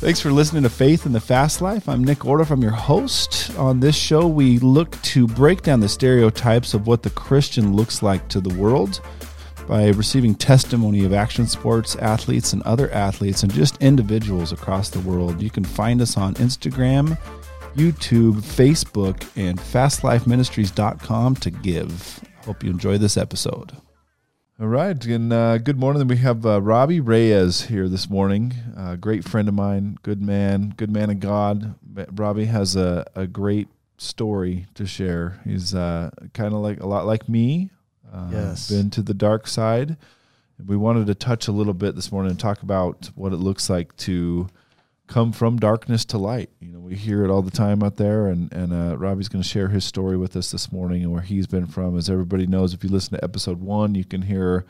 Thanks for listening to Faith in the Fast Life. I'm Nick Order. I'm your host. On this show, we look to break down the stereotypes of what the Christian looks like to the world by receiving testimony of action sports athletes and other athletes and just individuals across the world. You can find us on Instagram, YouTube, Facebook, and fastlifeministries.com to give. Hope you enjoy this episode. All right, and uh, good morning. We have uh, Robbie Reyes here this morning. Uh, great friend of mine, good man, good man of God. Robbie has a, a great story to share. He's uh, kind of like a lot like me. Uh, yes, been to the dark side. We wanted to touch a little bit this morning and talk about what it looks like to come from darkness to light. You know, we hear it all the time out there, and and uh, Robbie's going to share his story with us this morning and where he's been from. As everybody knows, if you listen to episode one, you can hear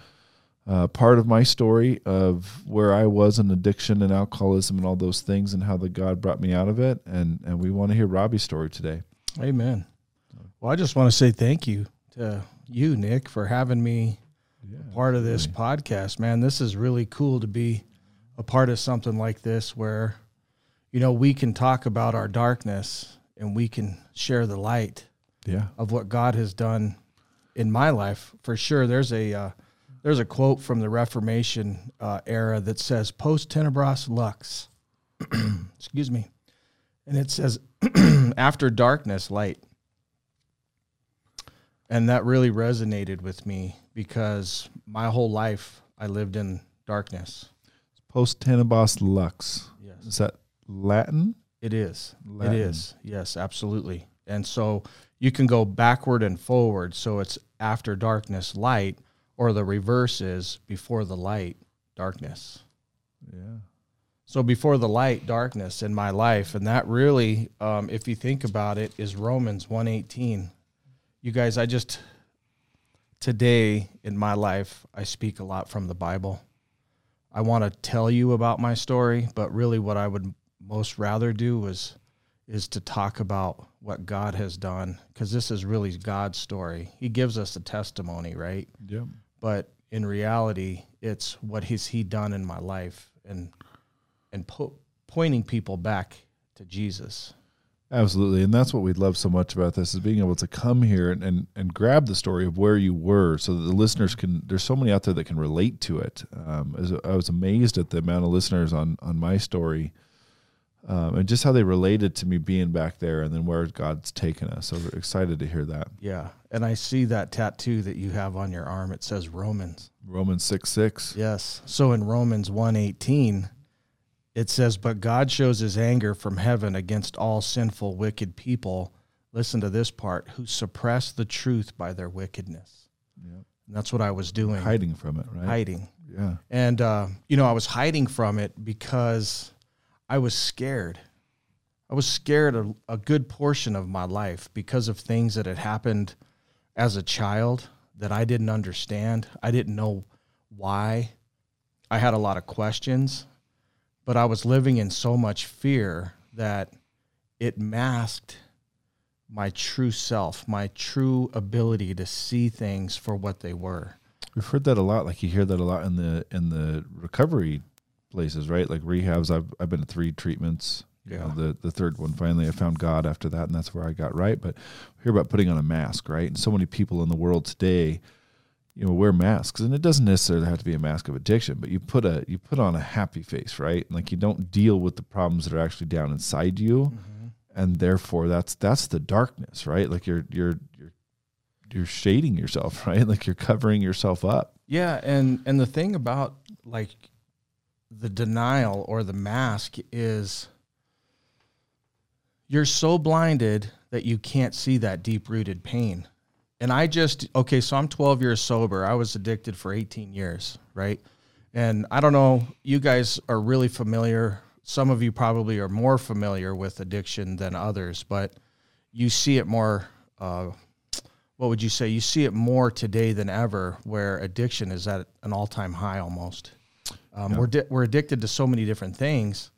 uh, part of my story of where I was in addiction and alcoholism and all those things, and how the God brought me out of it. And and we want to hear Robbie's story today. Amen. Well, I just want to say thank you to you, Nick, for having me yeah, part of this really. podcast. Man, this is really cool to be a part of something like this where you know, we can talk about our darkness and we can share the light yeah. of what God has done in my life. For sure, there's a uh, there's a quote from the Reformation uh, era that says "Post tenebras lux," excuse me, and it says "After darkness, light." And that really resonated with me because my whole life I lived in darkness. Post tenebras lux. Yes. Is that Latin? It is. Latin. It is. Yes, absolutely. And so you can go backward and forward. So it's after darkness, light, or the reverse is before the light, darkness. Yeah. So before the light, darkness in my life, and that really, um, if you think about it, is Romans one eighteen. You guys, I just today in my life, I speak a lot from the Bible. I want to tell you about my story, but really, what I would most rather do is is to talk about what God has done because this is really God's story. He gives us a testimony, right? Yeah. But in reality, it's what has He done in my life and and po- pointing people back to Jesus. Absolutely, and that's what we love so much about this is being able to come here and, and, and grab the story of where you were, so that the listeners can. There's so many out there that can relate to it. Um, as I was amazed at the amount of listeners on on my story um, and just how they related to me being back there and then where God's taken us. So we're excited to hear that. Yeah. And I see that tattoo that you have on your arm. It says Romans. Romans 6 6. Yes. So in Romans 1 18, it says, But God shows his anger from heaven against all sinful, wicked people. Listen to this part who suppress the truth by their wickedness. Yep. And that's what I was doing. Hiding from it, right? Hiding. Yeah. And, uh, you know, I was hiding from it because I was scared. I was scared a, a good portion of my life because of things that had happened as a child that I didn't understand. I didn't know why. I had a lot of questions, but I was living in so much fear that it masked my true self, my true ability to see things for what they were. We've heard that a lot. Like you hear that a lot in the in the recovery places, right? Like rehabs. I've I've been to three treatments. Yeah. know, the the third one finally I found God after that, and that's where I got right. But hear about putting on a mask, right? And so many people in the world today, you know, wear masks, and it doesn't necessarily have to be a mask of addiction, but you put a you put on a happy face, right? Like you don't deal with the problems that are actually down inside you, mm-hmm. and therefore that's that's the darkness, right? Like you're you're you're you're shading yourself, right? Like you're covering yourself up. Yeah, and and the thing about like the denial or the mask is you're so blinded that you can't see that deep rooted pain. And I just, okay, so I'm 12 years sober. I was addicted for 18 years, right? And I don't know, you guys are really familiar. Some of you probably are more familiar with addiction than others, but you see it more. Uh, what would you say? You see it more today than ever, where addiction is at an all time high almost. Um, yeah. We're di- we're addicted to so many different things,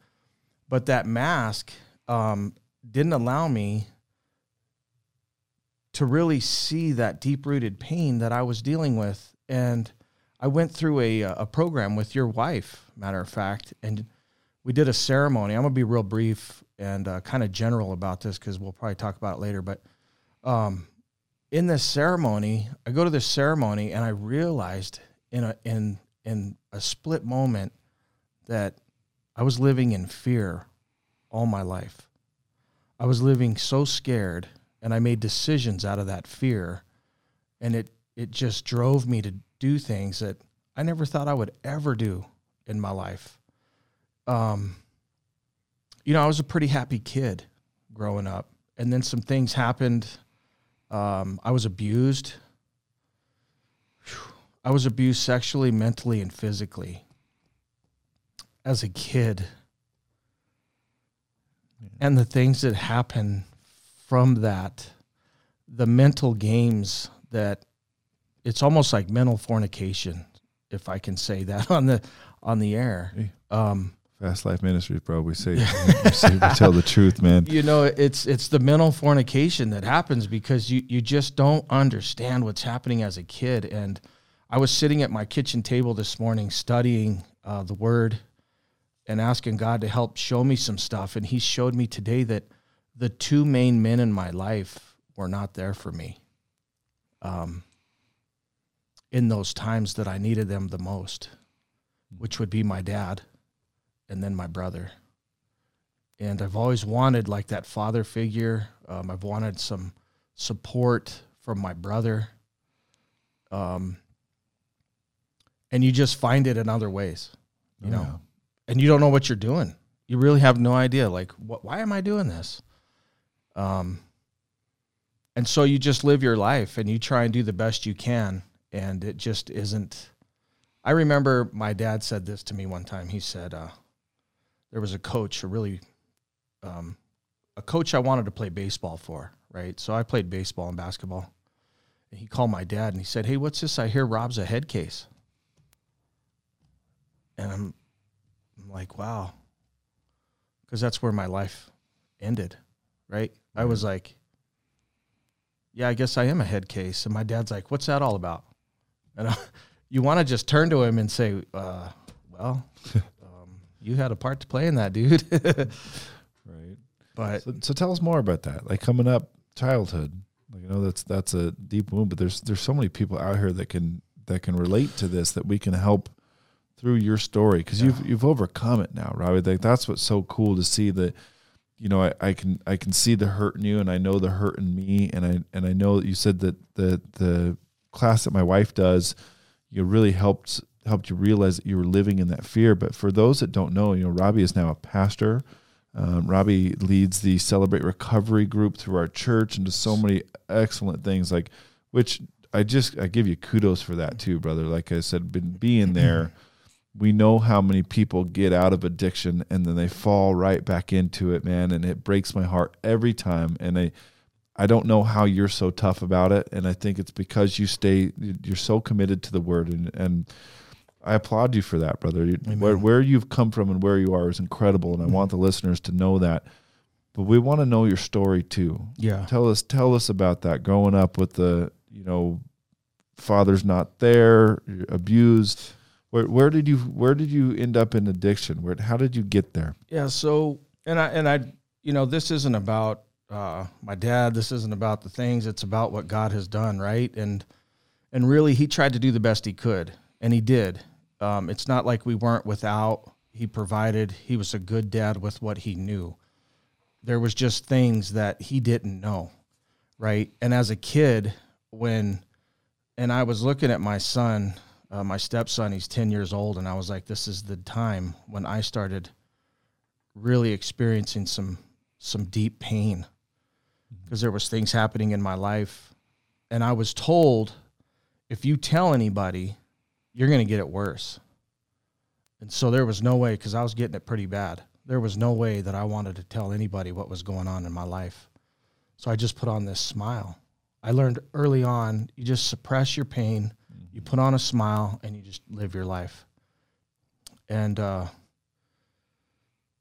but that mask um, didn't allow me to really see that deep rooted pain that I was dealing with, and I went through a a program with your wife, matter of fact, and we did a ceremony. I'm gonna be real brief and uh, kind of general about this because we'll probably talk about it later. But um, in this ceremony, I go to this ceremony and I realized in a in in a split moment that I was living in fear all my life. I was living so scared and I made decisions out of that fear and it it just drove me to do things that I never thought I would ever do in my life. Um you know, I was a pretty happy kid growing up and then some things happened um, I was abused. I was abused sexually, mentally, and physically as a kid. And the things that happen from that, the mental games that it's almost like mental fornication, if I can say that on the on the air. Um, Fast Life Ministries, bro. We say, we, say we tell the truth, man. You know, it's it's the mental fornication that happens because you you just don't understand what's happening as a kid. And I was sitting at my kitchen table this morning studying uh, the Word and asking God to help show me some stuff. And He showed me today that the two main men in my life were not there for me. Um, in those times that I needed them the most, which would be my dad and then my brother. And I've always wanted like that father figure. Um, I've wanted some support from my brother. Um, and you just find it in other ways, you know, Yeah. and you don't know what you're doing. You really have no idea. Like, what, why am I doing this? Um, and so you just live your life and you try and do the best you can. And it just isn't. I remember my dad said this to me one time. He said, uh, there was a coach, a really, um, a coach I wanted to play baseball for, right? So I played baseball and basketball. And he called my dad and he said, Hey, what's this? I hear Rob's a head case. And I'm, I'm like, wow. Because that's where my life ended, right? I was like, yeah, I guess I am a head case. And my dad's like, what's that all about? And I, you want to just turn to him and say, uh, well, um, you had a part to play in that, dude. Right. but So, so tell us more about that. Like coming up, childhood. Like, you know, that's that's a deep wound, but there's there's so many people out here that can that can relate to this that we can help through your story because you've you've overcome it now, Robbie. Like that's what's so cool to see that. You know, I, I can I can see the hurt in you, and I know the hurt in me, and I and I know that you said that the the class that my wife does, you really helped helped you realize that you were living in that fear. But for those that don't know, you know, Robbie is now a pastor. Um, Robbie leads the Celebrate Recovery group through our church and does so many excellent things. Like, which I just I give you kudos for that too, brother. Like I said, been being there. We know how many people get out of addiction and then they fall right back into it, man. And it breaks my heart every time. And I, I don't know how you're so tough about it. And I think it's because you stay, you're so committed to the word. And, and I applaud you for that, brother. Where, where you've come from and where you are is incredible. And I want the mm-hmm. listeners to know that. But we want to know your story too. yeah, Tell us, tell us about that growing up with the, you know, father's not there, abused. Where, where did you, where did you end up in addiction? Where, how did you get there? yeah. So, and I and I, you know, this isn't about uh, my dad. This isn't about the things. It's about what God has done, right? And and really, he tried to do the best he could, and he did. Um, it's not like we weren't without. He provided. He was a good dad with what he knew. There was just things that he didn't know, right? And as a kid, when and I was looking at my son, uh, my stepson. He's ten years old, and I was like, "This is the time when I started really experiencing some some deep pain because there was things happening in my life, and I was told, if you tell anybody, you're going to get it worse." And so there was no way because I was getting it pretty bad. There was no way that I wanted to tell anybody what was going on in my life. So I just put on this smile. I learned early on you just suppress your pain, you put on a smile, and you just live your life. And uh,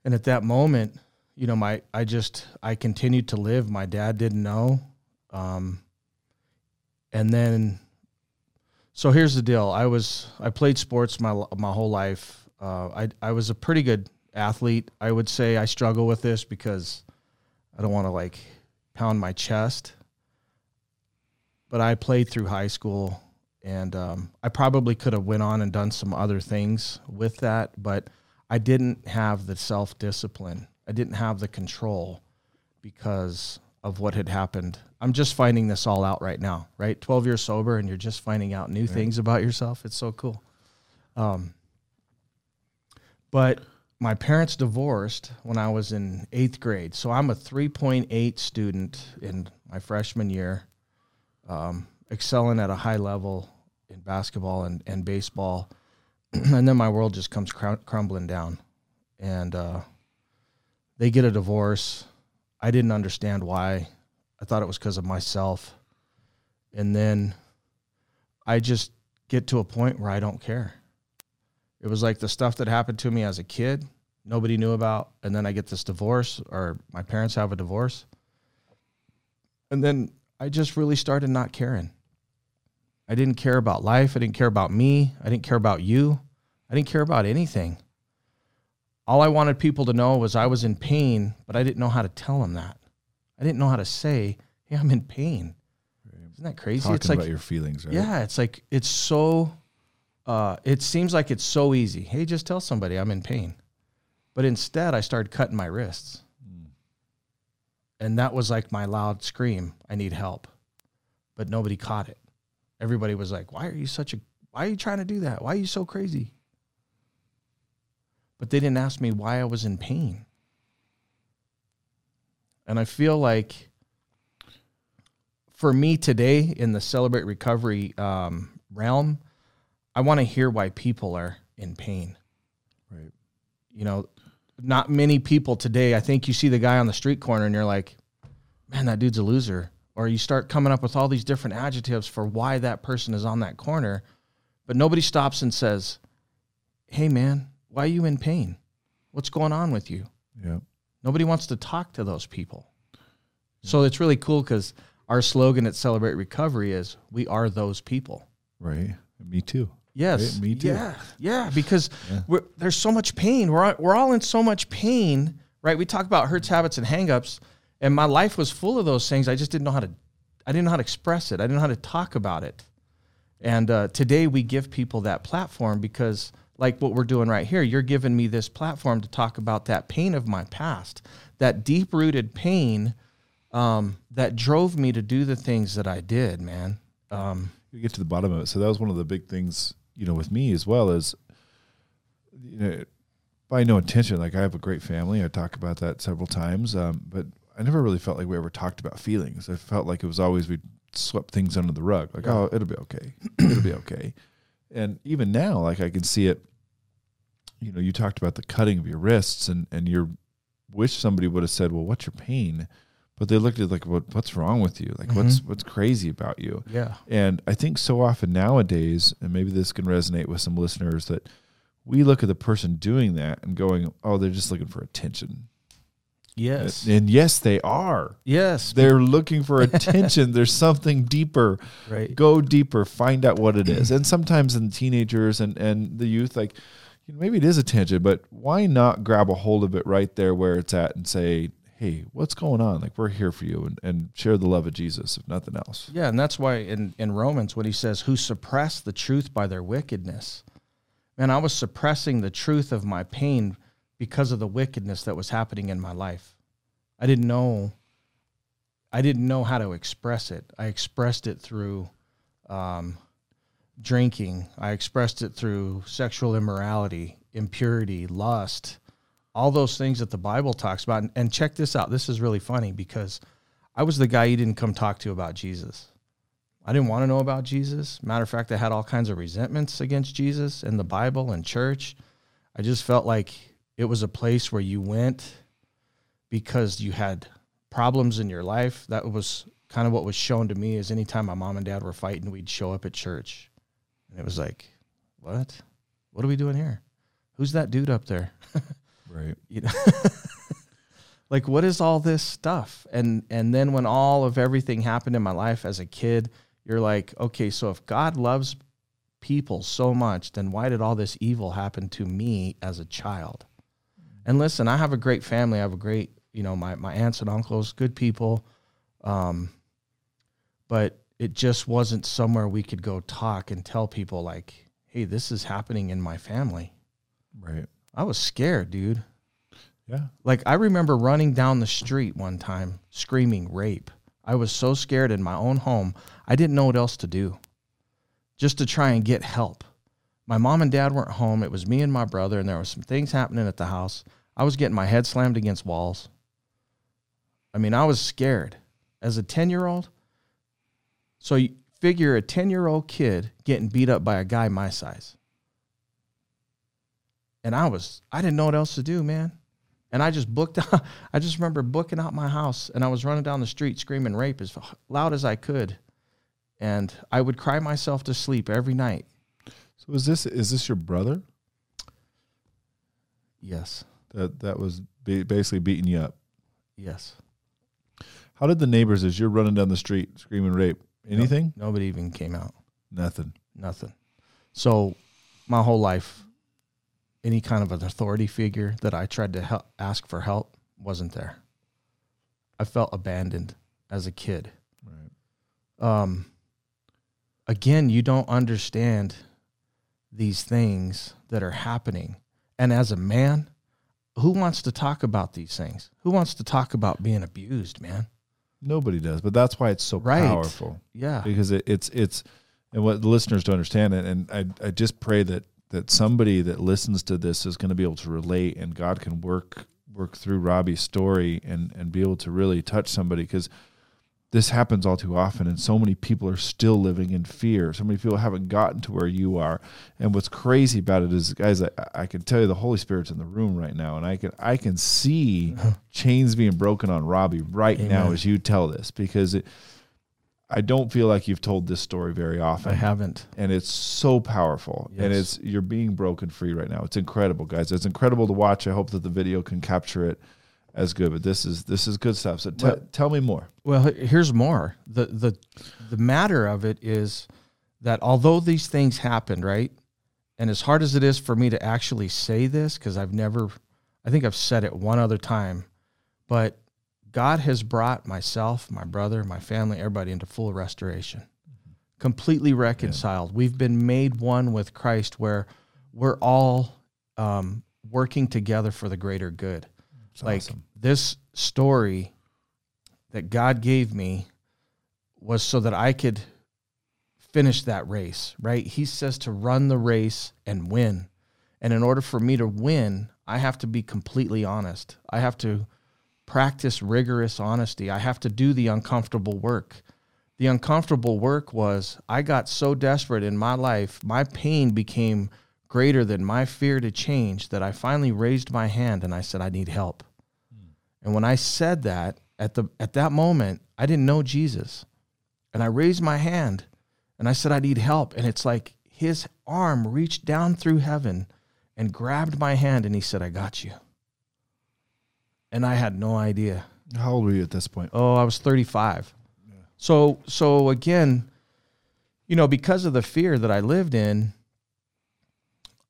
and at that moment, you know, my I just I continued to live. My dad didn't know, um, and then so here's the deal. I was I played sports my my whole life. Uh, I I was a pretty good athlete, I would say I struggle with this because I don't want to like pound my chest. But I played through high school, and um, I probably could have went on and done some other things with that, but I didn't have the self discipline. I didn't have the control because of what had happened. I'm just finding this all out right now, right? 12 years sober, and you're just finding out new things about yourself. It's so cool. Um, but my parents divorced when I was in eighth grade. So I'm a 3.8 student in my freshman year, um, excelling at a high level in basketball and, and baseball. and then my world just comes cr- crumbling down. And uh, they get a divorce. I didn't understand why. I thought it was because of myself. And then I just get to a point where I don't care. It was like the stuff that happened to me as a kid, nobody knew about. And then I get this divorce, or my parents have a divorce. And then I just really started not caring. I didn't care about life. I didn't care about me. I didn't care about you. I didn't care about anything. All I wanted people to know was I was in pain, but I didn't know how to tell them that. I didn't know how to say, "Hey, I'm in pain." Isn't that crazy? Talking it's like about your feelings, right? yeah, it's like it's so. Uh, it seems like it's so easy. Hey, just tell somebody I'm in pain, but instead I started cutting my wrists, and that was like my loud scream. I need help, but nobody caught it. Everybody was like, "Why are you such a? Why are you trying to do that? Why are you so crazy?" But they didn't ask me why I was in pain, and I feel like for me today in the celebrate recovery um, realm, I want to hear why people are in pain. Right. You know, not many people today. I think you see the guy on the street corner and you're like, man, that dude's a loser. Or you start coming up with all these different adjectives for why that person is on that corner, but nobody stops and says, hey, man, why are you in pain? What's going on with you? Yeah. Nobody wants to talk to those people. So it's really cool because our slogan at Celebrate Recovery is "We are those people." Right. Me too. Yes, Right, me too. Yeah, yeah. Because Yeah. We're, there's so much pain. We're all, we're all in so much pain, right? We talk about hurts, habits, and hangups, and my life was full of those things. I just didn't know how to. I didn't know how to express it. I didn't know how to talk about it. And uh, today we give people that platform because, like what we're doing right here, you're giving me this platform to talk about that pain of my past, that deep rooted pain um, that drove me to do the things that I did, man. Um, you get to the bottom of it. So that was one of the big things, you know, with me as well as, you know, by no intention, like I have a great family. I talk about that several times, um, but I never really felt like we ever talked about feelings. I felt like it was always we swept things under the rug, like Yeah. oh, it'll be okay, it'll be okay. And even now, like I can see it. You know, you talked about the cutting of your wrists, and and your wish somebody would have said, "Well, what's your pain?" But they looked at like, "What what's wrong with you? Like, what's mm-hmm. what's crazy about you?" yeah. And I think so often nowadays, and maybe this can resonate with some listeners, that we look at the person doing that and going, "Oh, they're just looking for attention." Yes. And yes, they are. yes. They're looking for attention. There's something deeper. Right. Go deeper. Find out what it is. And sometimes in teenagers and and the youth, like you know, maybe it is attention, but why not grab a hold of it right there where it's at and say, "Hey, what's going on? Like we're here for you," and, and share the love of Jesus, if nothing else. Yeah, and that's why in, in Romans, when he says, Who suppress the truth by their wickedness, man, I was suppressing the truth of my pain because of the wickedness that was happening in my life. I didn't know. I didn't know how to express it. I expressed it through um, drinking. I expressed it through sexual immorality, impurity, lust, all those things that the Bible talks about. And, and check this out. This is really funny because I was the guy you didn't come talk to about Jesus. I didn't want to know about Jesus. Matter of fact, I had all kinds of resentments against Jesus and the Bible and church. I just felt like it was a place where you went because you had problems in your life. That was kind of what was shown to me is anytime my mom and dad were fighting, we'd show up at church. And it was like, what? What are we doing here? Who's that dude up there? Right. you know like what is all this stuff and and then when all of everything happened in my life as a kid you're like okay so if god loves people so much then why did all this evil happen to me as a child And listen, I have a great family. I have a great, you know, my my aunts and uncles, good people. Um, but it just wasn't somewhere we could go talk and tell people like, "Hey, this is happening in my family." Right. I was scared, dude. Yeah. Like I remember running down the street one time screaming rape. I was so scared in my own home. I didn't know what else to do. Just to try and get help. My mom and dad weren't home. It was me and my brother and there were some things happening at the house. I was getting my head slammed against walls. I mean, I was scared as a 10-year-old. So you figure a 10-year-old kid getting beat up by a guy my size. And I was I didn't know what else to do, man. And I just booked out, I just remember booking out my house and I was running down the street screaming rape as loud as I could. And I would cry myself to sleep every night. So is this is this your brother Yes. That that was basically beating you up? Yes. How did the neighbors, as you're running down the street screaming rape, anything? Nobody even came out. Nothing. Nothing. So my whole life, any kind of an authority figure that I tried to help, ask for help wasn't there. I felt abandoned as a kid. Right. um, again, you don't understand these things that are happening. And as a man, who wants to talk about these things? Who wants to talk about being abused, man? Nobody does, but that's why it's so Right. powerful Yeah. because it, it's it's and what the listeners don't understand it. And I I just pray that that somebody that listens to this is going to be able to relate, and God can work work through Robbie's story and and be able to really touch somebody because this happens all too often and so many people are still living in fear. So many people haven't gotten to where you are. And what's crazy about it is guys i, I can tell you the holy spirit's in the room right now and i can i can see chains being broken on robbie right now as you tell this because it, i don't feel like you've told this story very often. I haven't. and it's so powerful. And it's you're being broken free right now. It's incredible guys. It's incredible to watch. I hope that the video can capture it as good but this is this is good stuff so But- tell me more Well, here's more. The the the matter of it is that although these things happened, right? And as hard as it is for me to actually say this cuz I've never I think I've said it one other time, but God has brought myself, my brother, my family, everybody into full restoration. Completely reconciled. We've been made one with Christ where we're all um, working together for the greater good it's like awesome this story that God gave me was so that I could finish that race, right? He says to run the race and win. And in order for me to win, I have to be completely honest. I have to practice rigorous honesty. I have to do the uncomfortable work. The uncomfortable work was I got so desperate in my life, my pain became greater than my fear to change that I finally raised my hand and I said, I need help. And when I said that, at the at that moment, I didn't know Jesus. And I raised my hand and I said, I need help. And it's like his arm reached down through heaven and grabbed my hand and he said, I got you. And I had no idea. how old were you at this point Oh, I was 35. So so again, you know, because of the fear that I lived in,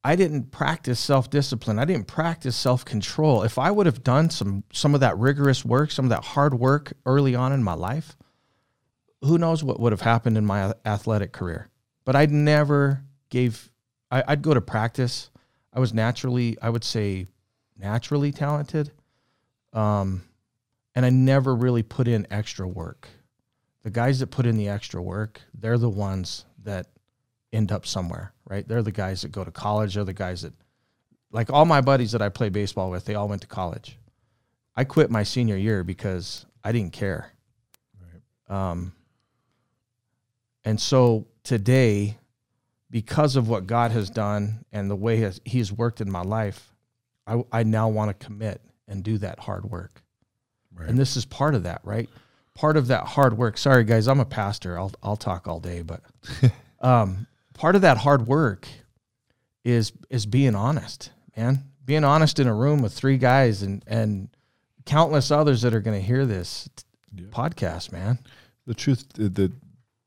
I didn't practice self-discipline. I didn't practice self-control. If I would have done some some of that rigorous work, some of that hard work early on in my life, who knows what would have happened in my athletic career. But I never gave I, I'd go to practice. I was naturally, I would say naturally talented. Um, and I never really put in extra work. The guys that put in the extra work, they're the ones that end up somewhere, right? They're the guys that go to college. They're the guys that, like all my buddies that I play baseball with, they all went to college. I quit my senior year because I didn't care. Um, and so today, because of what God has done and the way has, He's worked in my life, I, I now want to commit and do that hard work. Right. And this is part of that, right? Part of that hard work. Sorry, guys, I'm a pastor. I'll I'll talk all day, but um, part of that hard work is is being honest, man. Being honest in a room with three guys and and countless others that are going to hear this Yeah. podcast, man. the truth the,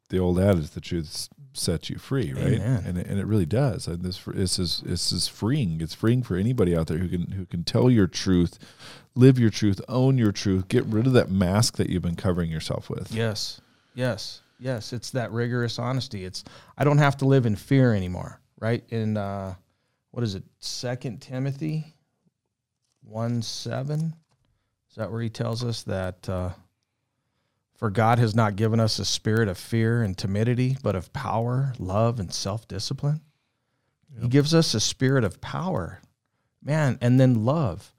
the old adage the truth set you free, right? Amen. And it, and it really does. And this this is this is freeing. It's freeing for anybody out there who can who can tell your truth, live your truth, own your truth, get rid of that mask that you've been covering yourself with. Yes. Yes. Yes. It's that rigorous honesty. It's I don't have to live in fear anymore, right? In uh what is it, second Timothy one seven? Is that where he tells us that uh for God has not given us a spirit of fear and timidity, but of power, love, and self discipline. He gives us a spirit of power, man, and then love.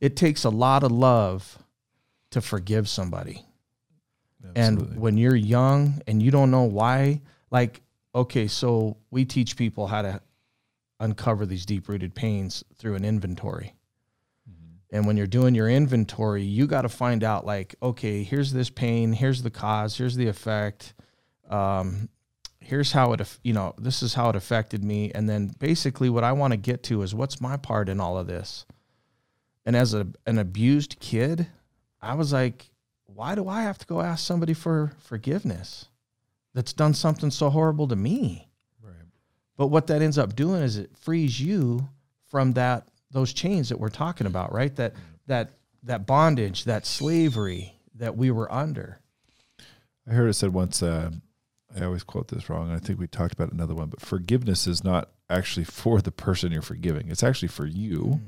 It takes a lot of love to forgive somebody. Absolutely. And when you're young and you don't know why, like, okay, so we teach people how to uncover these deep rooted pains through an inventory. And when you're doing your inventory, you got to find out, like, okay, here's this pain, here's the cause, here's the effect. Um, here's how it, you know, this is how it affected me. And then basically, what I want to get to is what's my part in all of this. And as a, an abused kid, I was like, why do I have to go ask somebody for forgiveness that's done something so horrible to me? right. But what that ends up doing is it frees you from that those chains that we're talking about, right? That that that bondage, that slavery that we were under. I heard it said once. Uh, I always quote this wrong. I think we talked about another one, but forgiveness is not actually for the person you're forgiving. It's actually for you,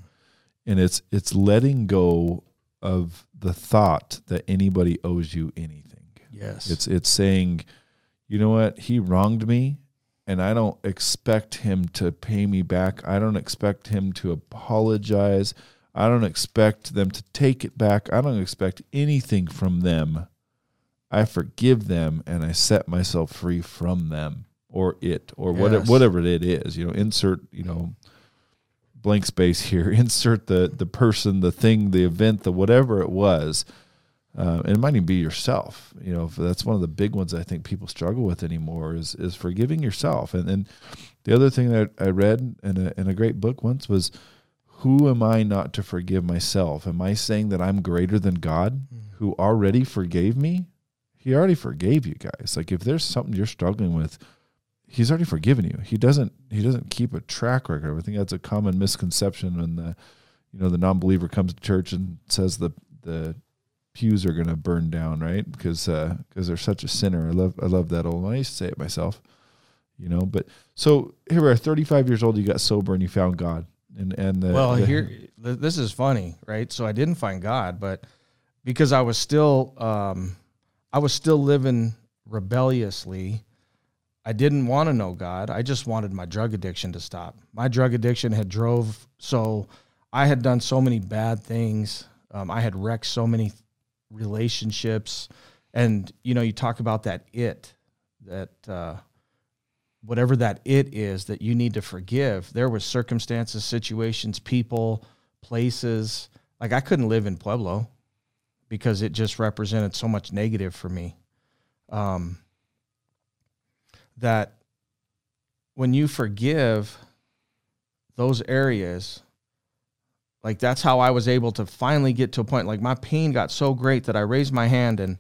and it's it's letting go of the thought that anybody owes you anything. Yes. It's it's saying, you know what, he wronged me, and I don't expect him to pay me back. I don't expect him to apologize. I don't expect them to take it back. I don't expect anything from them. I forgive them and I set myself free from them or it or whatever Yes. whatever it is. You know, insert, you know, blank space here. Insert the the person, the thing, the event, the whatever it was. Uh, and it might even be yourself. You know, that's one of the big ones I think people struggle with anymore is is forgiving yourself. And then the other thing that I read in a in a great book once was, "Who am I not to forgive myself? Am I saying that I'm greater than God, who already forgave me? He already forgave you guys. Like if there's something you're struggling with, He's already forgiven you. He doesn't He doesn't keep a track record. I think that's a common misconception when the you know the non-believer comes to church and says the the pews are going to burn down, right? Because because they're such a sinner. I love I love that old. I used to say it myself, you know. But so here we are, 35 years old. You got sober and you found God. And and the, well, the- here this is funny, right? So I didn't find God, but because I was still um, I was still living rebelliously. I didn't want to know God. I just wanted my drug addiction to stop. My drug addiction had drove so I had done so many bad things. Um, I had wrecked so many relationships, and you know, you talk about that it that uh, whatever that it is that you need to forgive. There was circumstances, situations, people, places. Like I couldn't live in Pueblo because it just represented so much negative for me. Um, that when you forgive those areas, like that's how I was able to finally get to a point. Like my pain got so great that I raised my hand and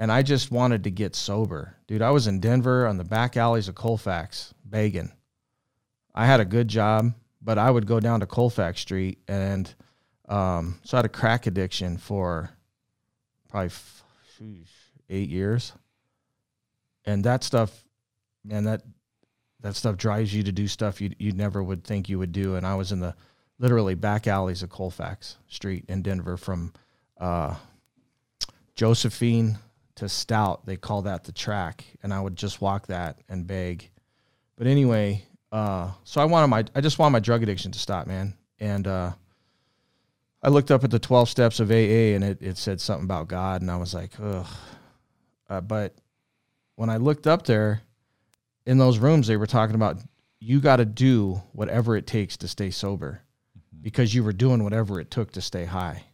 and I just wanted to get sober. Dude, I was in Denver on the back alleys of Colfax begging. I had a good job, but I would go down to Colfax Street and um, so I had a crack addiction for probably f- eight years. And that stuff, man, that that stuff drives you to do stuff you you never would think you would do. And I was in the literally back alleys of Colfax Street in Denver from uh, Josephine to Stout. They call that the track, and I would just walk that and beg. But anyway, uh, so I wanted my I just wanted my drug addiction to stop, man. And uh, I looked up at the twelve steps of AA, and it it said something about God, and I was like, ugh. Uh, but when I looked up there, in those rooms, they were talking about you got to do whatever it takes to stay sober, mm-hmm. because you were doing whatever it took to stay high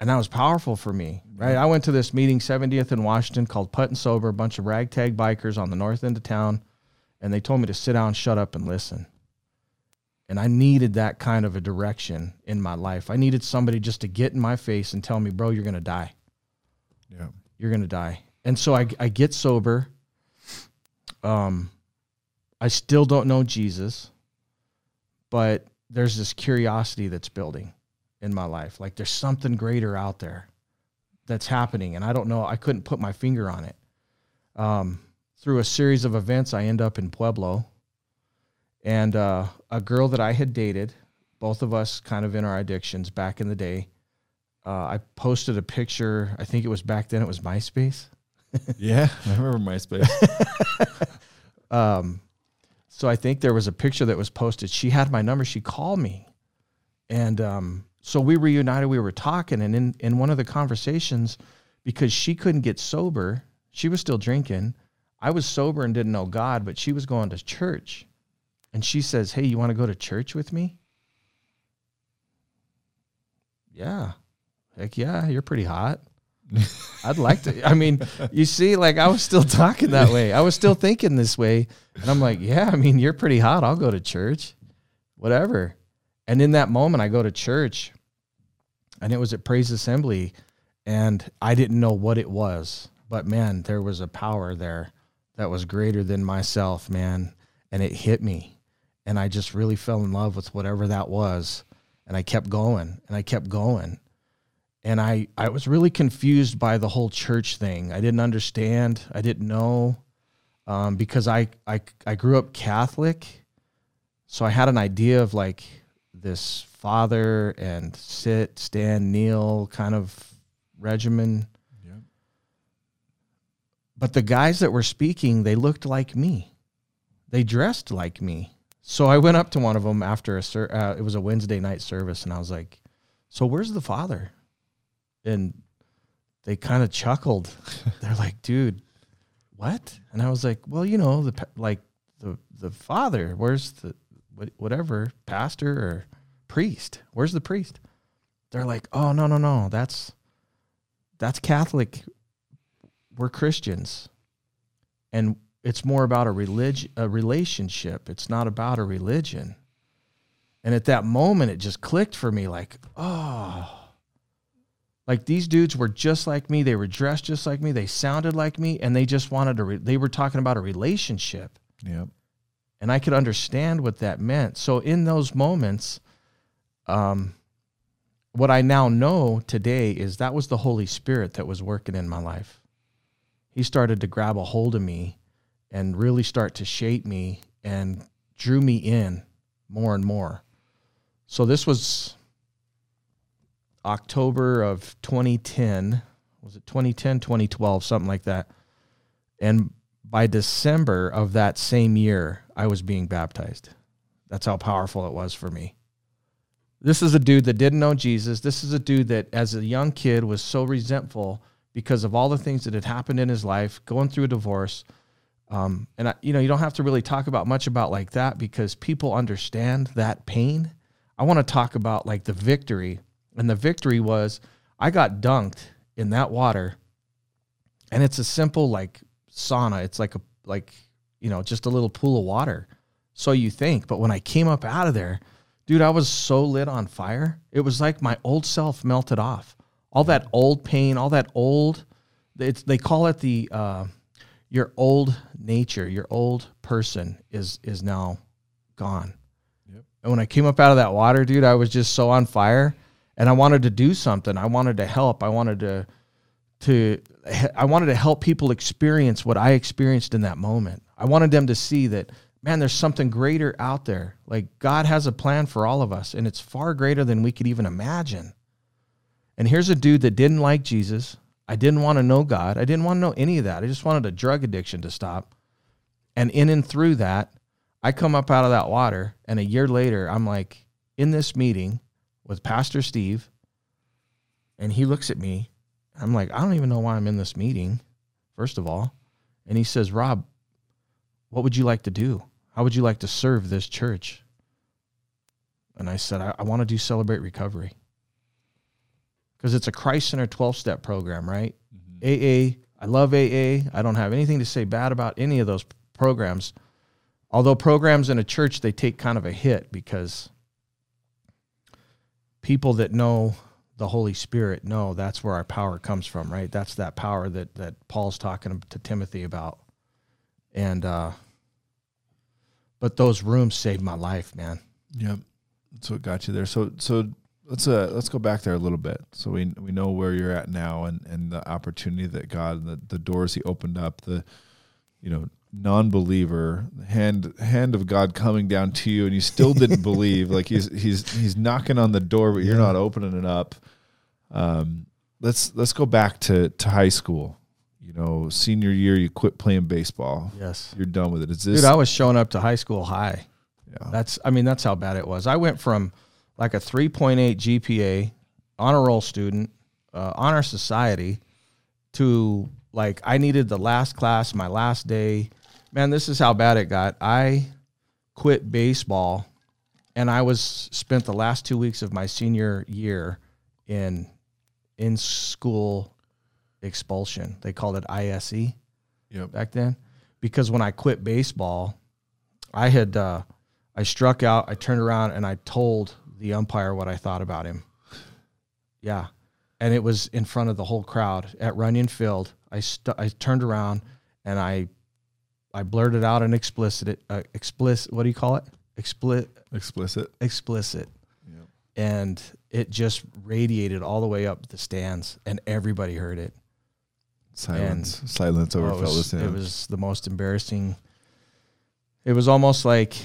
and that was powerful for me, right? I went to this meeting, 70th in Washington, called Put and Sober, a bunch of ragtag bikers on the north end of town, and they told me to sit down, shut up, and listen. And I needed that kind of a direction in my life. I needed somebody just to get in my face and tell me, bro, you're going to die. yeah. You're going to die. And so I, I get sober. Um, I still don't know Jesus, but there's this curiosity that's building in my life. Like there's something greater out there that's happening, and I don't know. I couldn't put my finger on it. Um, through a series of events, I end up in Pueblo, and uh, a girl that I had dated, both of us kind of in our addictions back in the day. Uh, I posted a picture. I think it was back then. It was MySpace. yeah, I remember MySpace. um, so I think there was a picture that was posted. She had my number. She called me, and um, so we reunited. We were talking, and in in one of the conversations, because she couldn't get sober, she was still drinking. I was sober and didn't know God, but she was going to church, and she says, "Hey, you want to go to church with me?" Yeah, heck yeah, you're pretty hot. I'd like to. I mean, you see, like I was still talking that way. I was still thinking this way. And I'm like, yeah, I mean, you're pretty hot. I'll go to church, whatever. And in that moment, I go to church and it was at Praise Assembly. And I didn't know what it was. But man, there was a power there that was greater than myself, man. And it hit me. And I just really fell in love with whatever that was. And I kept going and I kept going and I I was really confused by the whole church thing. I didn't understand. I didn't know um, because I, I I grew up Catholic, so I had an idea of like this father and sit, stand, kneel kind of regimen. Yeah. But the guys that were speaking, they looked like me. They dressed like me. So I went up to one of them after a uh, it was a Wednesday night service, and I was like, "So where's the father?" And they kind of chuckled. They're like, "Dude, what?" And I was like, "Well, you know, the like the the father. Where's the whatever pastor or priest? Where's the priest?" They're like, "Oh no no no, that's that's Catholic. We're Christians, and it's more about a religion, a relationship. It's not about a religion." And at that moment, it just clicked for me, like, "Oh." Like these dudes were just like me. They were dressed just like me. They sounded like me, and they just wanted to. Re- they were talking about a relationship. Yep. And I could understand what that meant. So in those moments, um, what I now know today is that was the Holy Spirit that was working in my life. He started to grab a hold of me and really start to shape me and drew me in more and more. So this was October of 2010. Was it 2010, 2012, something like that? And by December of that same year, I was being baptized. That's how powerful it was for me. This is a dude that didn't know Jesus. This is a dude that, as a young kid, was so resentful because of all the things that had happened in his life, going through a divorce. Um, and I, you know, you don't have to really talk about much about like that because people understand that pain. I want to talk about like the victory and the victory was I got dunked in that water. And it's a simple like sauna. It's like a like, you know, just a little pool of water. So you think, but when I came up out of there, dude, I was so lit on fire. It was like my old self melted off. All that old pain, all that old it's they call it the uh, your old nature, your old person is is now gone. Yep. And when I came up out of that water, dude, I was just so on fire and I wanted to do something. I wanted to help. I wanted to to I wanted to help people experience what I experienced in that moment. I wanted them to see that man, there's something greater out there. Like God has a plan for all of us, and it's far greater than we could even imagine. And here's a dude that didn't like Jesus. I didn't want to know God. I didn't want to know any of that. I just wanted a drug addiction to stop. And in and through that, I come up out of that water, and a year later, I'm like in this meeting with Pastor Steve, and he looks at me. I'm like, I don't even know why I'm in this meeting, first of all. And he says, Rob, what would you like to do? How would you like to serve this church? And I said, I, I want to do Celebrate Recovery. Because it's a Christ Center 12 step program, right? Mm-hmm. AA, I love AA. I don't have anything to say bad about any of those programs. Although programs in a church, they take kind of a hit because people that know the Holy Spirit know that's where our power comes from, right? That's that power that that Paul's talking to Timothy about. and uh, but those rooms saved my life, man. Yep. That's what got you there. So so let's uh let's go back there a little bit. So we we know where you're at now and and the opportunity that God the the doors he opened up, the you know, non-believer, hand hand of God coming down to you and you still didn't believe. Like he's he's he's knocking on the door but you're Yeah. not opening it up. Um let's let's go back to to high school. You know, senior year you quit playing baseball. Yes, You're done with it. Is this dude, I was showing up to high school high. yeah. That's I mean that's how bad it was. I went from like a 3.8 GPA, honor roll student, uh, honor society, to like I needed the last class, my last day. Man, this is how bad it got. I quit baseball, and I was spent the last two weeks of my senior year in in school expulsion. They called it ISE Yep. back then because when I quit baseball, I had uh, I struck out. I turned around and I told the umpire what I thought about him. Yeah, and it was in front of the whole crowd at Runyon Field. I st- I turned around and I I blurted out an explicit uh, explicit. What do you call it? Explicit Explicit. explicit Yep. and it just radiated all the way up the stands and everybody heard it Silence. Silence over Oh, it, felt was, the it was the most embarrassing. It was almost like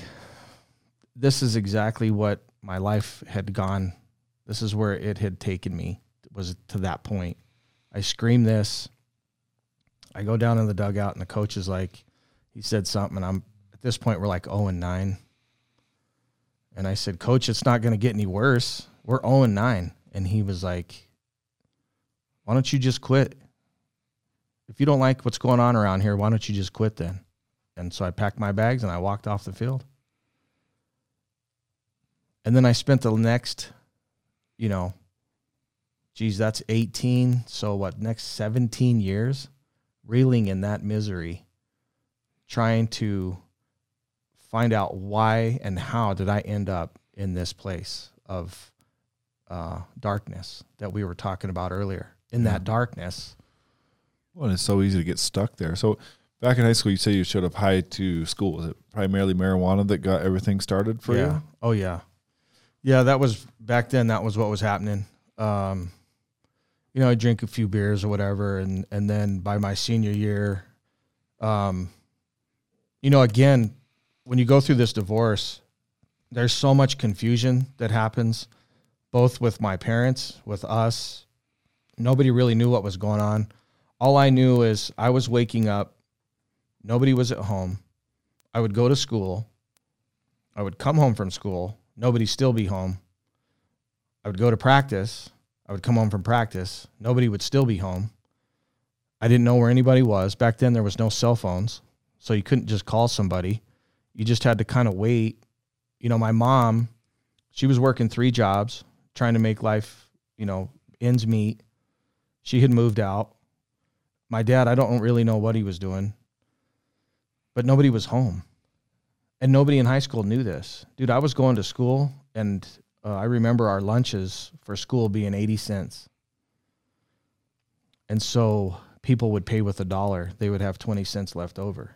this is exactly what my life had gone. This is where it had taken me. Was to that point. I scream this. I go down in the dugout, and the coach is like, he said something, and I'm at this point we're like zero and nine. And I said, Coach, it's not going to get any worse. We're zero and nine, and he was like, Why don't you just quit? if you don't like what's going on around here, why don't you just quit then? And so I packed my bags and I walked off the field. And then I spent the next, you know, geez, that's 18. So what, next 17 years reeling in that misery, trying to find out why and how did I end up in this place of uh, darkness that we were talking about earlier. In that darkness, Well, and it's so easy to get stuck there. So back in high school, you say you showed up high to school. Was it primarily marijuana that got everything started for yeah. you? Oh yeah. Yeah, that was back then that was what was happening. Um you know, I drink a few beers or whatever and and then by my senior year um you know, again, when you go through this divorce, there's so much confusion that happens both with my parents, with us. Nobody really knew what was going on. All I knew is I was waking up, nobody was at home. I would go to school. I would come home from school, nobody still be home. I would go to practice. I would come home from practice, nobody would still be home. I didn't know where anybody was. Back then there was no cell phones, so you couldn't just call somebody. You just had to kind of wait. You know, my mom, she was working three jobs, trying to make life, you know, ends meet. She had moved out. My dad, I don't really know what he was doing, but nobody was home and nobody in high school knew this. Dude, I was going to school and uh, I remember our lunches for school being 80 cents. And so people would pay with a dollar, they would have 20 cents left over.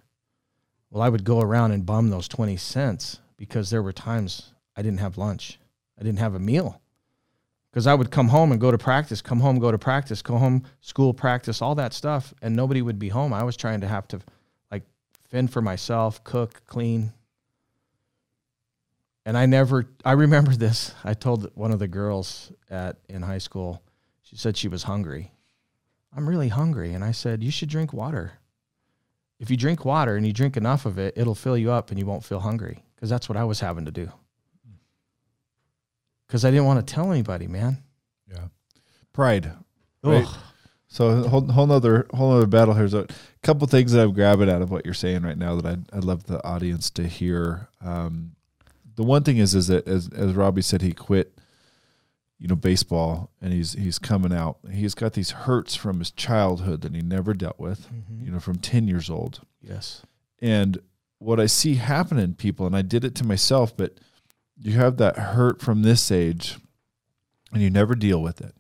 Well, I would go around and bum those 20 cents because there were times I didn't have lunch. I didn't have a meal. Because I would come home and go to practice, come home, go to practice, go home, school, practice, all that stuff, and nobody would be home. I was trying to have to like fend for myself, cook, clean, and I never I remember this. I told one of the girls at in high school. She said she was hungry. I'm really hungry and I said you should drink water. If you drink water and you drink enough of it, it'll fill you up and you won't feel hungry because that's what I was having to do. Cuz I didn't want to tell anybody, man. Yeah. Pride. Right. So whole whole nother whole nother battle here. So a couple things that I'm grabbing out of what you're saying right now that I'd, I'd love the audience to hear. Um, the one thing is is that as as Robbie said, he quit, you know, baseball, and he's he's coming out. He's got these hurts from his childhood that he never dealt with. Mm-hmm. You know, from ten years old. Yes. And what I see happen in people, and I did it to myself, but you have that hurt from this age and you never deal with it.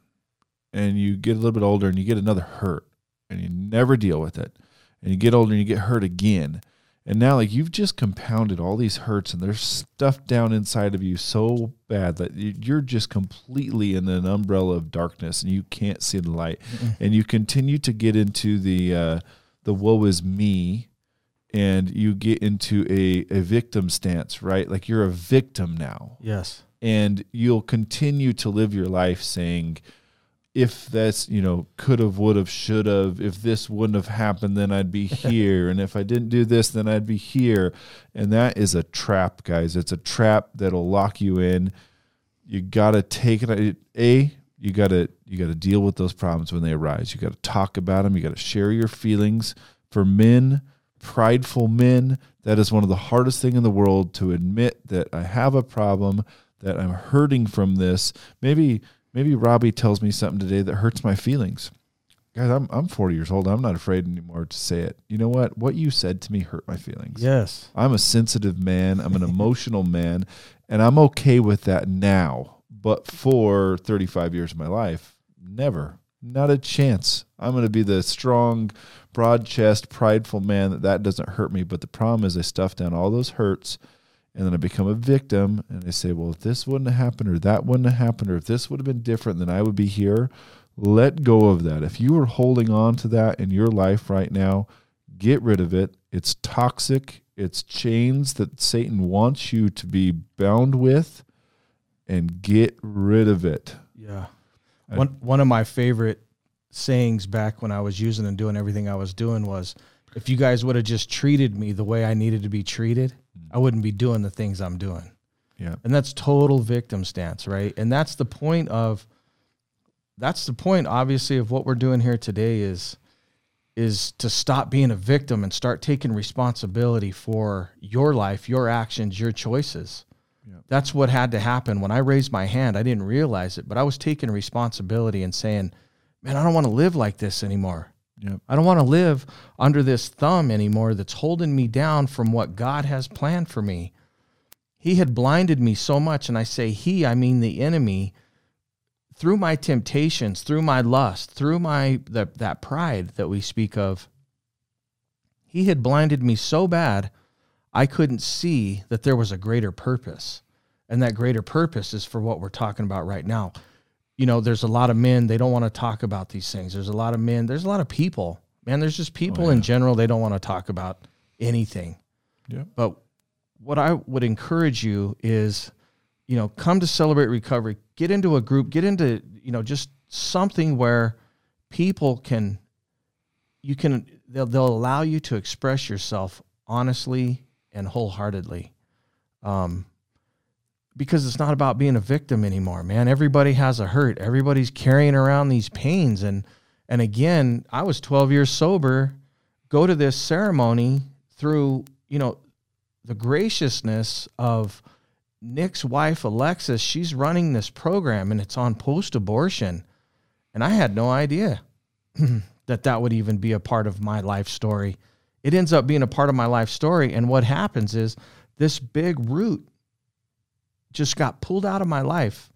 And you get a little bit older and you get another hurt and you never deal with it. And you get older and you get hurt again. And now, like you've just compounded all these hurts, and there's stuff down inside of you so bad that you- you're just completely in an umbrella of darkness, and you can't see the light. And you continue to get into the uh, the woe is me, and you get into a a victim stance, right? Like you're a victim now, Yes. and you'll continue to live your life saying if that's you know could have would have should have if this wouldn't have happened then i'd be here and if i didn't do this then i'd be here. And that is a trap guys. It's a trap that'll lock you in. You gotta take it a you gotta you gotta deal with those problems when they arise. You gotta talk about them you gotta share your feelings. For men prideful men that is one of the hardest thing in the world to admit that i have a problem that i'm hurting from this. Maybe maybe robbie tells me something today that hurts my feelings guys i'm, I'm 40 years old i'm not afraid anymore to say it you know what what you said to me hurt my feelings Yes. I'm a sensitive man. I'm an emotional man, and I'm okay with that now. But for 35 years of my life, never, not a chance. I'm going to be the strong, broad chest, prideful man that that doesn't hurt me. But the problem is, I stuff down all those hurts, and then I become a victim, and I say, well, if this wouldn't have happened, or that wouldn't have happened, or if this would have been different, then I would be here. Let go of that. If you are holding on to that in your life right now, get rid of it. It's toxic. It's chains that Satan wants you to be bound with and get rid of it. Yeah. I- One one of my favorite sayings back when I was using and doing everything I was doing was if you guys would have just treated me the way I needed to be treated, I wouldn't be doing the things I'm doing. Yeah. And that's total victim stance, right? And that's the point of that's the point obviously of what we're doing here today is is to stop being a victim and start taking responsibility for your life, your actions, your choices. Yeah. That's what had to happen when I raised my hand. I didn't realize it, but I was taking responsibility and saying, "Man, I don't want to live like this anymore. Yep. I don't want to live under this thumb anymore that's holding me down from what God has planned for me." He had blinded me so much, and I say he, I mean the enemy, through my temptations, through my lust, through my the, that pride that we speak of. He had blinded me so bad, I couldn't see that there was a greater purpose, and that greater purpose is for what we're talking about right now. You know, there's a lot of men they don't want to talk about these things. There's a lot of men. There's a lot of people. Man, there's just people in general they don't want to talk about anything. Yep. But what I would encourage you is, you know, come to Celebrate Recovery, get into a group, get into, you know, just something where people can, you can, they'll, they'll allow you to express yourself honestly and wholeheartedly. Um, because it's not about being a victim anymore, man. Everybody has a hurt. Everybody's carrying around these pains. And, and again, I was 12 years sober, go to this ceremony through, you know, the graciousness of Nick's wife, Alexis. She's running this program and it's on post abortion. And I had no idea that that would even be a part of my life story. It ends up being a part of my life story. And what happens is this big root just got pulled out of my life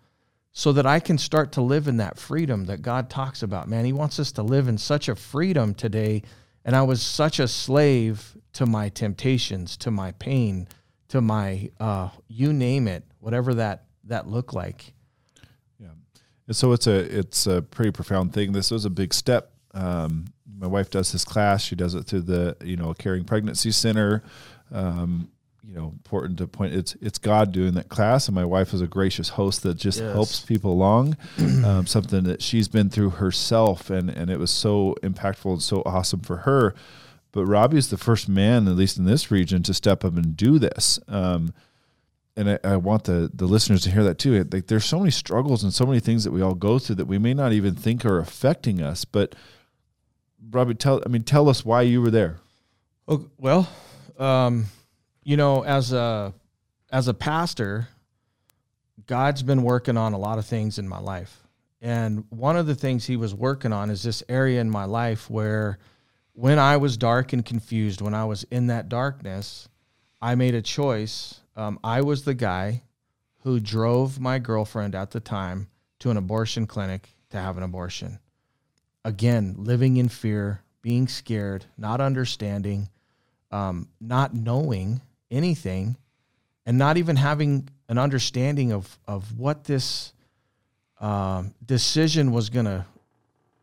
so that I can start to live in that freedom that God talks about. Man, He wants us to live in such a freedom today. And I was such a slave to my temptations, to my pain, to my uh, you name it, whatever that that looked like. Yeah. And so it's a it's a pretty profound thing. This was a big step. Um, my wife does this class. She does it through the you know Caring Pregnancy Center. Um, you know, important to point it's it's God doing that class, and my wife is a gracious host that just Yes. helps people along. um, something that she's been through herself, and and it was so impactful and so awesome for her. But robbie is the first man, at least in this region, to step up and do this. Um, and I, I want the the listeners to hear that too. Like there's so many struggles and so many things that we all go through that we may not even think are affecting us. But Robbie, tell I mean, tell us why you were there. Oh, well, um, you know, as a as a pastor, God's been working on a lot of things in my life. And one of the things he was working on is this area in my life where when I was dark and confused, when I was in that darkness, I made a choice. Um, I was the guy who drove my girlfriend at the time to an abortion clinic to have an abortion. Again, living in fear, being scared, not understanding, um, not knowing anything and not even having an understanding of, of what this um, decision was going to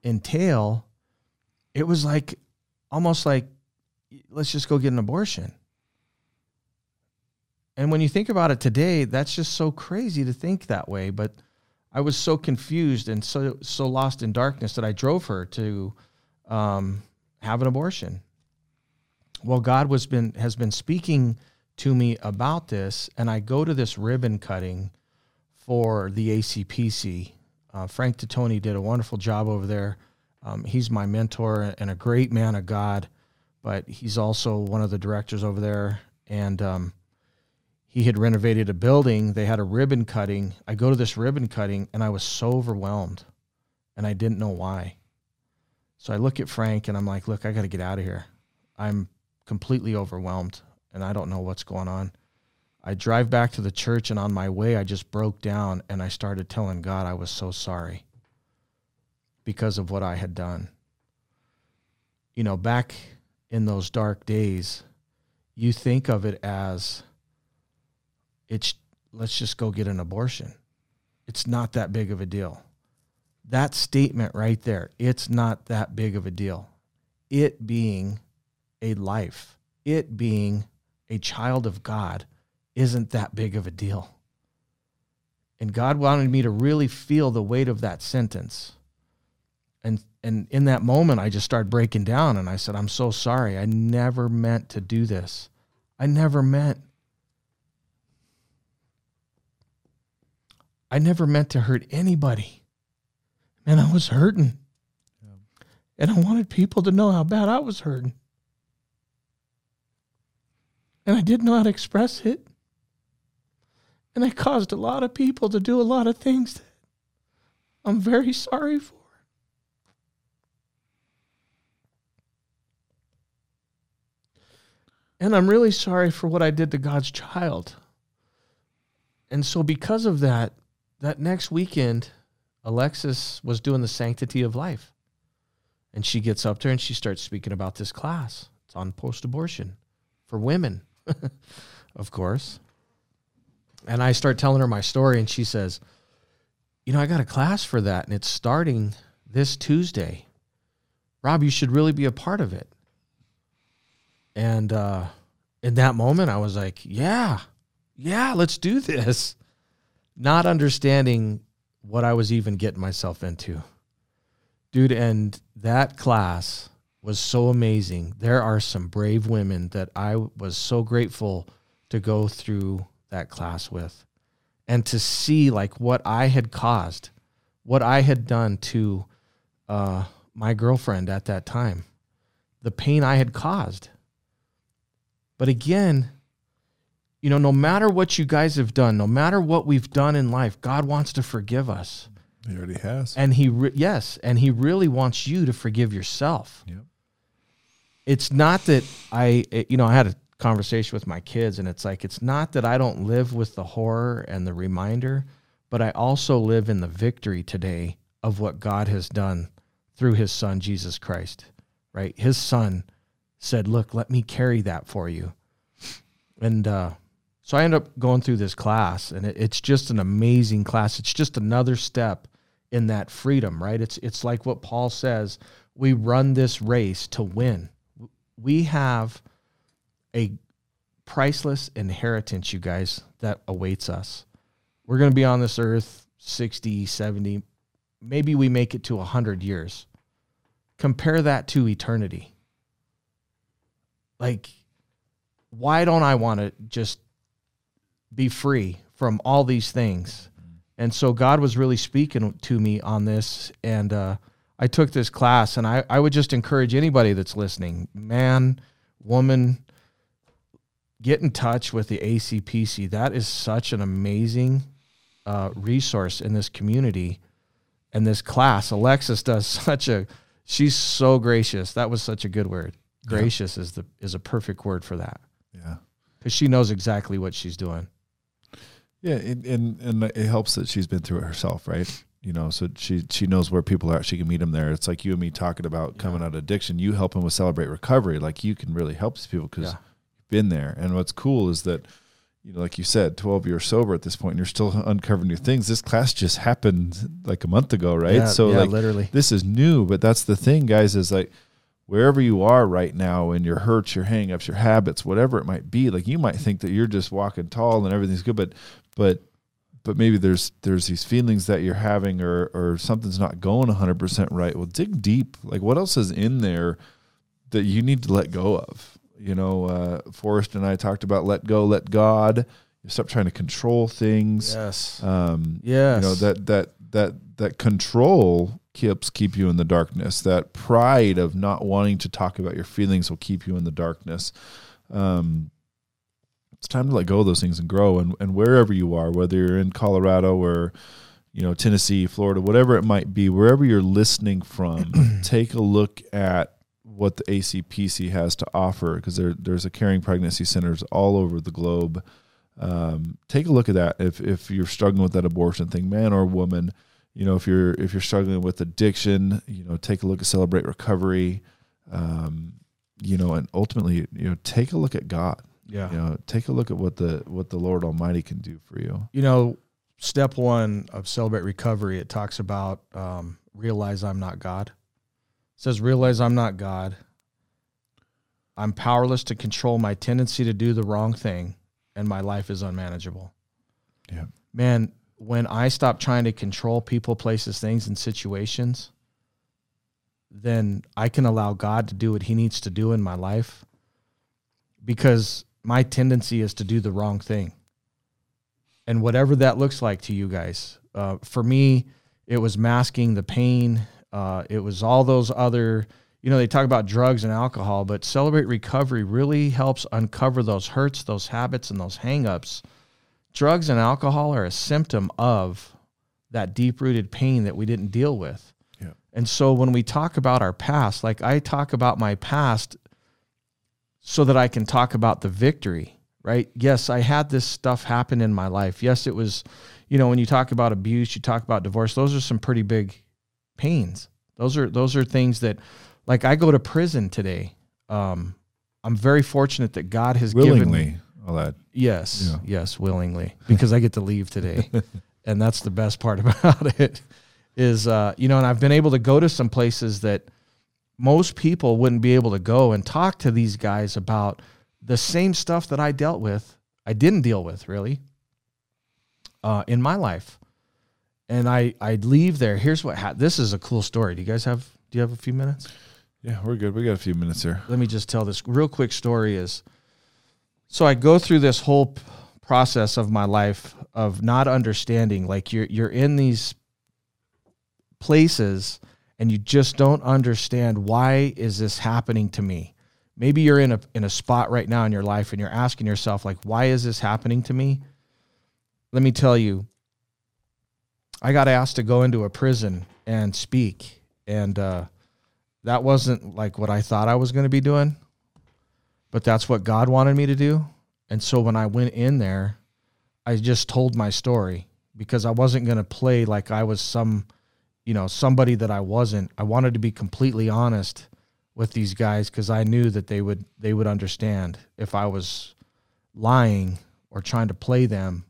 entail, it was like almost like, let's just go get an abortion. And when you think about it today, that's just so crazy to think that way. But I was so confused and so so lost in darkness that I drove her to um, have an abortion. Well, God was been has been speaking to me about this, and I go to this ribbon cutting for the ACPC. Uh, Frank Titoni did a wonderful job over there. Um, he's my mentor and a great man of God, but he's also one of the directors over there. And um, he had renovated a building. They had a ribbon cutting. I go to this ribbon cutting and I was so overwhelmed and I didn't know why. So I look at Frank and I'm like, look, I got to get out of here. I'm completely overwhelmed and I don't know what's going on. I drive back to the church and on my way, I just broke down and I started telling God I was so sorry because of what I had done. You know, back in those dark days, you think of it as, it's let's just go get an abortion. It's not that big of a deal. That statement right there, it's not that big of a deal. It being a life, it being a child of God, isn't that big of a deal. And God wanted me to really feel the weight of that sentence. And and in that moment I just started breaking down and I said, I'm so sorry. I never meant to do this. I never meant I never meant to hurt anybody. Man, I was hurting. Yeah. And I wanted people to know how bad I was hurting. And I how to express it. And I caused a lot of people to do a lot of things that I'm very sorry for. And I'm really sorry for what I did to God's child. And so, because of that, that next weekend, Alexis was doing the sanctity of life. And she gets up there and she starts speaking about this class. It's on post abortion for women, of course. And I start telling her my story, and she says, You know, I got a class for that, and it's starting this Tuesday. Rob, you should really be a part of it. And uh, in that moment, I was like, Yeah, yeah, let's do this not understanding what I was even getting myself into. Dude, and that class was so amazing. There are some brave women that I was so grateful to go through that class with and to see like what I had caused, what I had done to uh, my girlfriend at that time, the pain I had caused. But again, you know, no matter what you guys have done, no matter what we've done in life, God wants to forgive us. He already has. And he re- yes, and he really wants you to forgive yourself. Yep. It's not that I you know, I had a conversation with my kids and it's like it's not that I don't live with the horror and the reminder, but I also live in the victory today of what God has done through his son Jesus Christ. Right? His son said, "Look, let me carry that for you." And uh so I end up going through this class, and it, it's just an amazing class. It's just another step in that freedom, right? It's it's like what Paul says: we run this race to win. We have a priceless inheritance, you guys, that awaits us. We're going to be on this earth 60, 70, maybe we make it to 100 years. Compare that to eternity. Like, why don't I want to just be free from all these things. And so God was really speaking to me on this. And uh, I took this class, and I, I would just encourage anybody that's listening man, woman, get in touch with the ACPC. That is such an amazing uh, resource in this community and this class. Alexis does such a, she's so gracious. That was such a good word. Gracious yeah. is the is a perfect word for that. Yeah. Because she knows exactly what she's doing. Yeah, and, and and it helps that she's been through it herself, right? You know, so she she knows where people are. She can meet them there. It's like you and me talking about coming out of addiction. You help them with celebrate recovery. Like you can really help these people because Yeah. you've been there. And what's cool is that, you know, like you said, twelve years sober at this point, and you're still uncovering new things. This class just happened like a month ago, right? Yeah, so yeah, like literally. this is new, but that's the thing, guys, is like wherever you are right now in your hurts, your hangups, your habits, whatever it might be, like you might think that you're just walking tall and everything's good, but but but maybe there's there's these feelings that you're having or or something's not going 100% right. Well, dig deep. Like what else is in there that you need to let go of? You know, uh Forrest and I talked about let go, let God. Stop trying to control things. Yes. Um Yes. you know that that that that control keeps keep you in the darkness that pride of not wanting to talk about your feelings will keep you in the darkness um it's time to let go of those things and grow. And, and wherever you are whether you're in colorado or you know tennessee florida whatever it might be wherever you're listening from take a look at what the acpc has to offer because there, there's a caring pregnancy centers all over the globe. Um, take a look at that. If if you're struggling with that abortion thing man or woman you know if you're if you're struggling with addiction you know take a look at celebrate recovery. Um, you know and ultimately you know take a look at god yeah. you know take a look at what the what the lord almighty can do for you you know, step one of celebrate recovery, it talks about um, realize I'm not God. It says realize I'm not God. I'm powerless to control my tendency to do the wrong thing, and my life is unmanageable. yeah Man, when I stop trying to control people, places, things, and situations, then I can allow God to do what He needs to do in my life because my tendency is to do the wrong thing. And whatever that looks like to you guys, uh, for me, it was masking the pain. Uh, it was all those other, you know, they talk about drugs and alcohol, but Celebrate Recovery really helps uncover those hurts, those habits, and those hangups. Drugs and alcohol are a symptom of that deep rooted pain that we didn't deal with. Yeah. And so when we talk about our past, like I talk about my past so that I can talk about the victory, right? Yes, I had this stuff happen in my life. Yes, it was, you know, when you talk about abuse, you talk about divorce, those are some pretty big pains. Those are those are things that like I go to prison today. Um I'm very fortunate that God has given willingly all that Yes, Yeah. yes, willingly, because I get to leave today, and that's the best part about it. Is uh, you know, and I've been able to go to some places that most people wouldn't be able to go and talk to these guys about the same stuff that I dealt with. I didn't deal with really uh, in my life, and I I'd leave there. Here's what ha- this is a cool story. Do you guys have Do you have a few minutes? yeah we're good we got a few minutes here let me just tell this real quick story is so I go through this whole p- process of my life of not understanding like you're you're in these places and you just don't understand why is this happening to me maybe you're in a in a spot right now in your life and you're asking yourself like why is this happening to me let me tell you I got asked to go into a prison and speak and uh that wasn't like what I thought I was going to be doing, but that's what God wanted me to do. And so when I went in there, I just told my story because I wasn't going to play like I was some, you know, somebody that I wasn't. I wanted to be completely honest with these guys because I knew that they would they would understand if I was lying or trying to play them,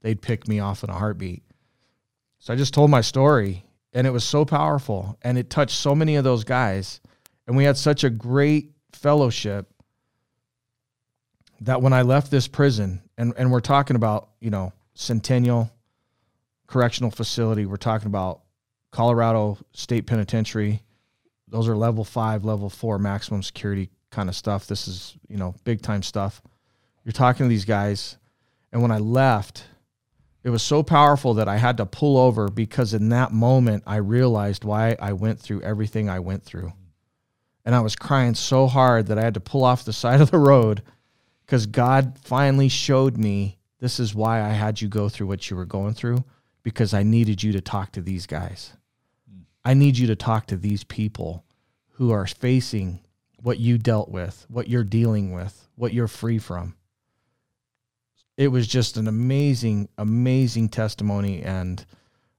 they'd pick me off in a heartbeat. So I just told my story and it was so powerful and it touched so many of those guys and we had such a great fellowship that when I left this prison and and we're talking about, you know, Centennial Correctional Facility, we're talking about Colorado State Penitentiary. Those are level 5, level 4 maximum security kind of stuff. This is, you know, big time stuff. You're talking to these guys and when I left, it was so powerful that I had to pull over because in that moment I realized why I went through everything I went through. And I was crying so hard that I had to pull off the side of the road because God finally showed me this is why I had you go through what you were going through because I needed you to talk to these guys. I need you to talk to these people who are facing what you dealt with, what you're dealing with, what you're free from it was just an amazing, amazing testimony, and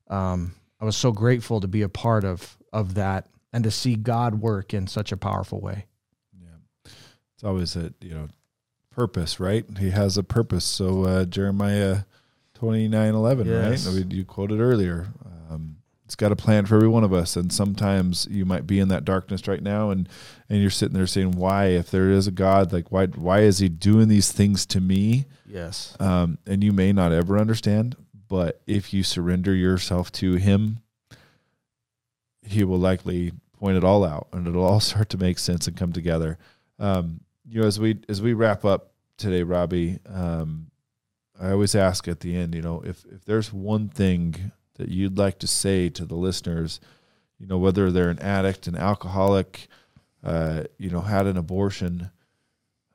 um, I was so grateful to be a part of of that and to see God work in such a powerful way. Yeah. It's always a, you know, purpose, right? He has a purpose. So uh, Jeremiah 29, 11, Yes. right? You quoted earlier. Um, it's got a plan for every one of us. And sometimes you might be in that darkness right now and, and you're sitting there saying, why, if there is a God, like why, why is he doing these things to me? Yes. Um, and you may not ever understand, but if you surrender yourself to him, he will likely point it all out and it'll all start to make sense and come together. Um, you know, as we as we wrap up today, Robbie, um, I always ask at the end, you know, if if there's one thing that you'd like to say to the listeners, you know, whether they're an addict, an alcoholic, uh, you know, had an abortion,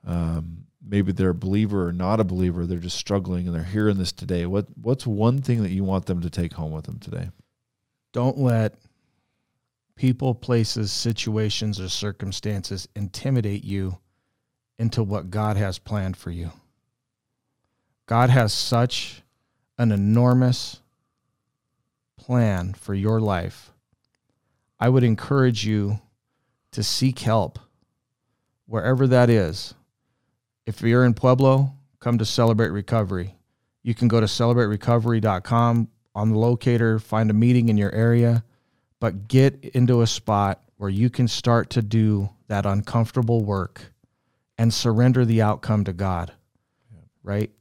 um, maybe they're a believer or not a believer, they're just struggling and they're hearing this today. What what's one thing that you want them to take home with them today? Don't let people, places, situations, or circumstances intimidate you into what God has planned for you. God has such an enormous plan for your life. I would encourage you to seek help wherever that is. If you're in Pueblo, come to Celebrate Recovery. You can go to celebraterecovery.com on the locator, find a meeting in your area, but get into a spot where you can start to do that uncomfortable work and surrender the outcome to God. Right?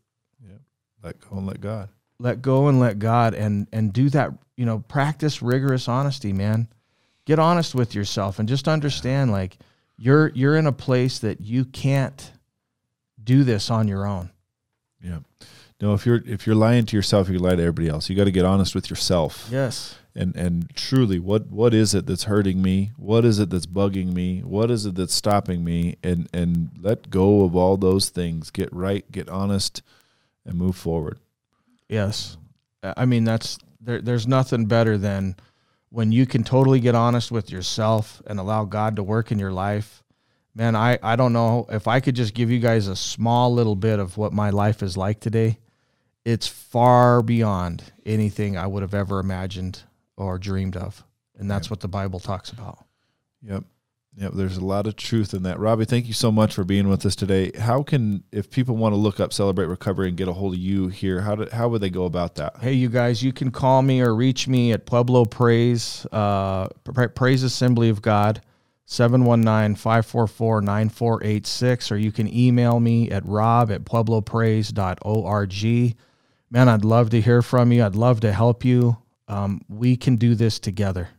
Yeah. Let go and let God. Let go and let God and and do that, you know, practice rigorous honesty, man. Get honest with yourself and just understand like you're you're in a place that you can't do this on your own. Yeah. No, if you're if you're lying to yourself, you lie to everybody else. You got to get honest with yourself. Yes. And and truly, what what is it that's hurting me? What is it that's bugging me? What is it that's stopping me? And and let go of all those things. Get right, get honest, and move forward. Yes. Uh, I mean that's there there's nothing better than when you can totally get honest with yourself and allow God to work in your life. Man, I I don't know if I could just give you guys a small little bit of what my life is like today. It's far beyond anything I would have ever imagined or dreamed of. And that's what the Bible talks about. Yep. Yep. There's a lot of truth in that. Robbie, thank you so much for being with us today. How can, if people want to look up Celebrate Recovery and get a hold of you here, how, do, how would they go about that? Hey, you guys, you can call me or reach me at Pueblo Praise, uh, Praise Assembly of God, 719-544-9486, or you can email me at rob at pueblopraise.org. Man, I'd love to hear from you. I'd love to help you. Um, we can do this together.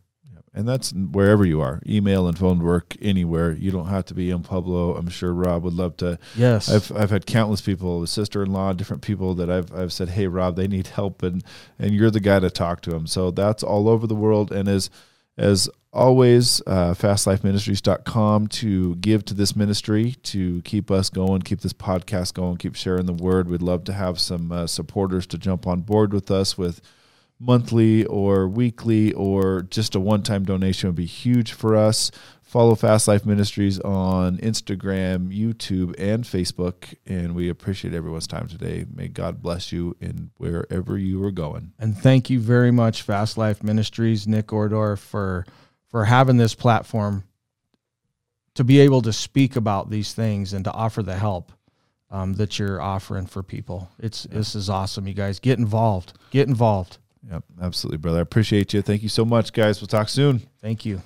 And that's wherever you are. Email and phone work anywhere. You don't have to be in Pueblo. I'm sure Rob would love to. Yes. I've I've had countless people, sister-in-law, different people that I've I've said, "Hey, Rob, they need help," and and you're the guy to talk to them. So that's all over the world. And as as always, uh, fastlifeministries.com to give to this ministry to keep us going, keep this podcast going, keep sharing the word. We'd love to have some uh, supporters to jump on board with us with monthly or weekly or just a one time donation would be huge for us. Follow Fast Life Ministries on Instagram, YouTube, and Facebook. And we appreciate everyone's time today. May God bless you in wherever you are going. And thank you very much, Fast Life Ministries, Nick Ordorf, for for having this platform to be able to speak about these things and to offer the help um, that you're offering for people. It's this is awesome, you guys. Get involved. Get involved. Yep, absolutely, brother. I appreciate you. Thank you so much, guys. We'll talk soon. Thank you.